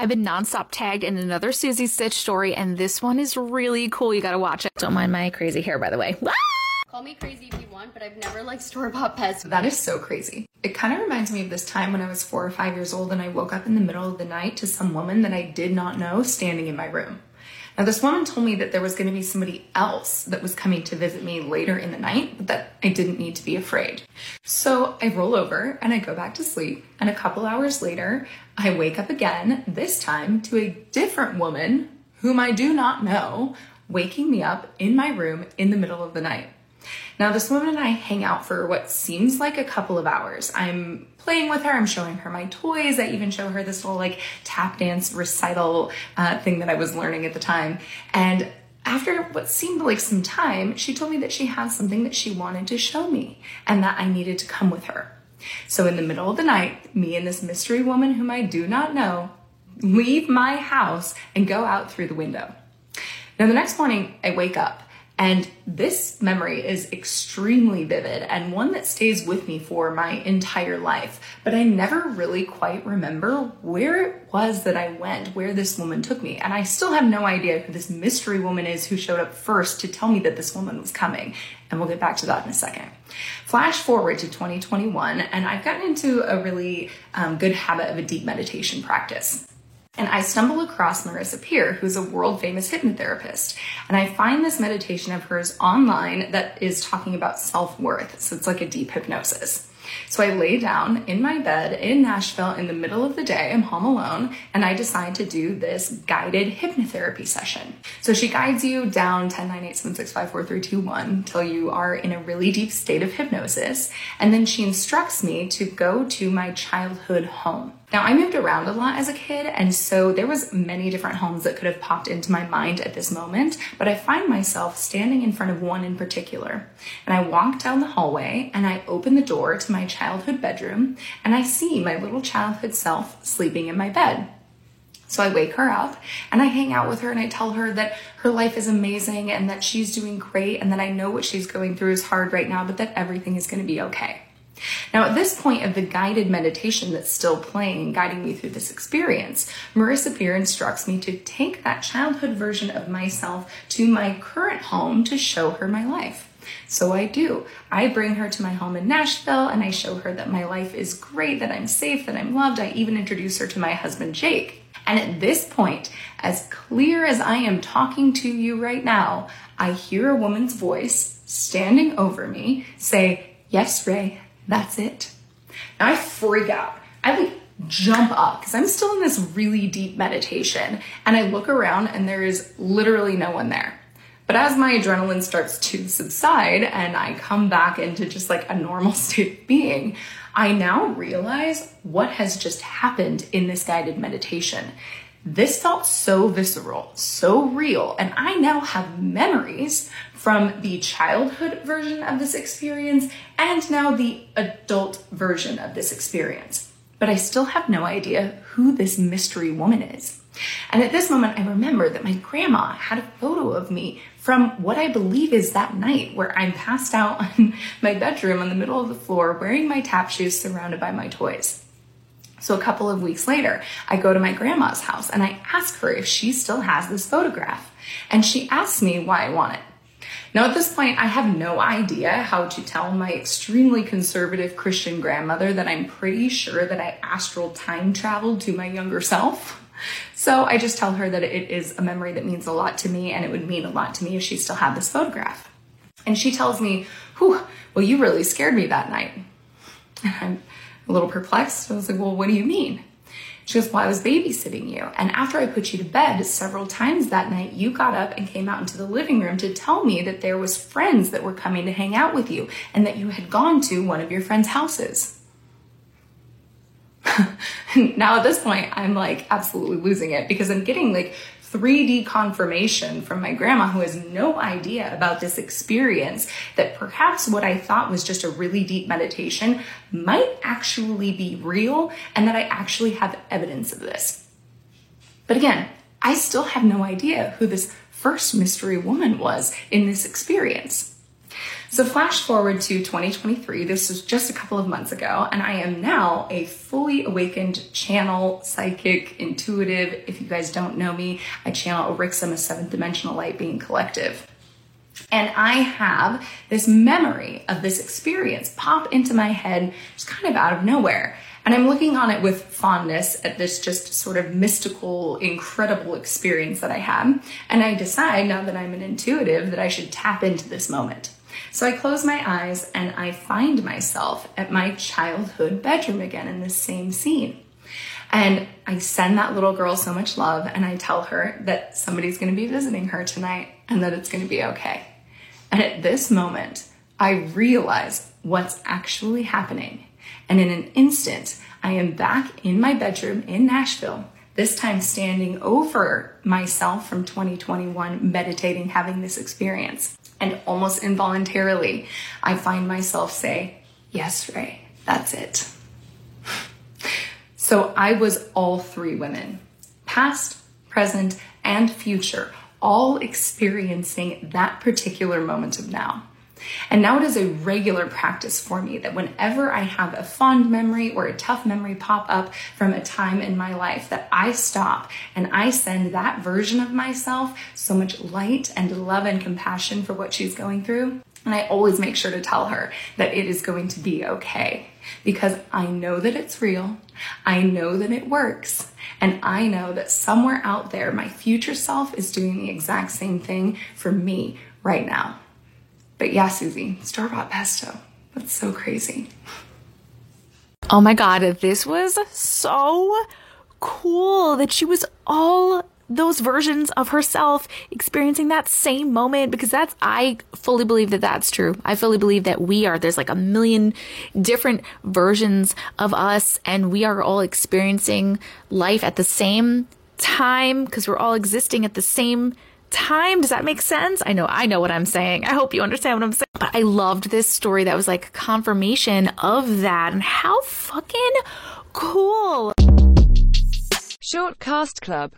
I've been nonstop tagged in another Susie Stitch story, and this one is really cool. You gotta watch it. Don't mind my crazy hair, by the way. Call me crazy if you want, but I've never liked store bought pets. That is so crazy. It kind of reminds me of this time when I was four or five years old and I woke up in the middle of the night to some woman that I did not know standing in my room. Now, this woman told me that there was going to be somebody else that was coming to visit me later in the night, but that I didn't need to be afraid. So I roll over and I go back to sleep. And a couple hours later, I wake up again, this time to a different woman whom I do not know, waking me up in my room in the middle of the night. Now, this woman and I hang out for what seems like a couple of hours. I'm playing with her, I'm showing her my toys. I even show her this little like tap dance recital uh, thing that I was learning at the time. And after what seemed like some time, she told me that she had something that she wanted to show me and that I needed to come with her. So, in the middle of the night, me and this mystery woman whom I do not know leave my house and go out through the window. Now, the next morning, I wake up and this memory is extremely vivid and one that stays with me for my entire life. But I never really quite remember where it was that I went, where this woman took me. And I still have no idea who this mystery woman is who showed up first to tell me that this woman was coming. And we'll get back to that in a second. Flash forward to 2021, and I've gotten into a really um, good habit of a deep meditation practice. And I stumble across Marissa Peer, who's a world famous hypnotherapist. And I find this meditation of hers online that is talking about self worth. So it's like a deep hypnosis. So I lay down in my bed in Nashville in the middle of the day. I'm home alone and I decide to do this guided hypnotherapy session. So she guides you down 10, 9, 8, 7, 6, 5, 4, 3, 2, 1 until you are in a really deep state of hypnosis. And then she instructs me to go to my childhood home. Now I moved around a lot as a kid and so there was many different homes that could have popped into my mind at this moment, but I find myself standing in front of one in particular. And I walk down the hallway and I open the door to my childhood bedroom and I see my little childhood self sleeping in my bed. So I wake her up and I hang out with her and I tell her that her life is amazing and that she's doing great and that I know what she's going through is hard right now, but that everything is going to be okay. Now, at this point of the guided meditation that's still playing, and guiding me through this experience, Marissa Peer instructs me to take that childhood version of myself to my current home to show her my life. So I do. I bring her to my home in Nashville and I show her that my life is great, that I'm safe, that I'm loved. I even introduce her to my husband, Jake. And at this point, as clear as I am talking to you right now, I hear a woman's voice standing over me say, Yes, Rae, that's it. Now I freak out. I like jump up because I'm still in this really deep meditation and I look around and there is literally no one there. But as my adrenaline starts to subside and I come back into just like a normal state of being, I now realize what has just happened in this guided meditation. This felt so visceral, so real, and I now have memories from the childhood version of this experience and now the adult version of this experience. But I still have no idea who this mystery woman is. And at this moment, I remember that my grandma had a photo of me from what I believe is that night where I'm passed out on my bedroom on the middle of the floor wearing my tap shoes surrounded by my toys. So a couple of weeks later, I go to my grandma's house and I ask her if she still has this photograph. And she asks me why I want it. Now, at this point, I have no idea how to tell my extremely conservative Christian grandmother that I'm pretty sure that I astral time traveled to my younger self. So I just tell her that it is a memory that means a lot to me and it would mean a lot to me if she still had this photograph. And she tells me, Whew, well, you really scared me that night. And I'm a little perplexed. I was like, well, what do you mean? She goes, well, I was babysitting you. And after I put you to bed several times that night, you got up and came out into the living room to tell me that there was friends that were coming to hang out with you and that you had gone to one of your friends' houses. now at this point, I'm like absolutely losing it because I'm getting like 3D confirmation from my grandma who has no idea about this experience that perhaps what I thought was just a really deep meditation might actually be real and that I actually have evidence of this. But again, I still have no idea who this first mystery woman was in this experience. So, flash forward to 2023, this was just a couple of months ago, and I am now a fully awakened channel, psychic, intuitive. If you guys don't know me, I channel Orixim, a seventh dimensional light being collective. And I have this memory of this experience pop into my head just kind of out of nowhere. And I'm looking on it with fondness at this just sort of mystical, incredible experience that I had. And I decide now that I'm an intuitive that I should tap into this moment. So I close my eyes and I find myself at my childhood bedroom again in this same scene. And I send that little girl so much love and I tell her that somebody's going to be visiting her tonight and that it's going to be okay. And at this moment, I realize what's actually happening. And in an instant, I am back in my bedroom in Nashville, this time standing over myself from 2021, meditating, having this experience. And almost involuntarily, I find myself say, Yes, Rae, that's it. So I was all three women, past, present, and future, all experiencing that particular moment of now. And now it is a regular practice for me that whenever I have a fond memory or a tough memory pop up from a time in my life, that I stop and I send that version of myself so much light and love and compassion for what she's going through. And I always make sure to tell her that it is going to be okay because I know that it's real. I know that it works. And I know that somewhere out there, my future self is doing the exact same thing for me right now. But yeah, Susie, store bought pesto. That's so crazy. Oh my God, this was so cool that she was all those versions of herself experiencing that same moment because that's I fully believe that that's true. I fully believe that we are there's like a million different versions of us and we are all experiencing life at the same time because we're all existing at the same time. Does that make sense? I know, I know what I'm saying. I hope you understand what I'm saying. But I loved this story that was like confirmation of that and how fucking cool. Short Cast Club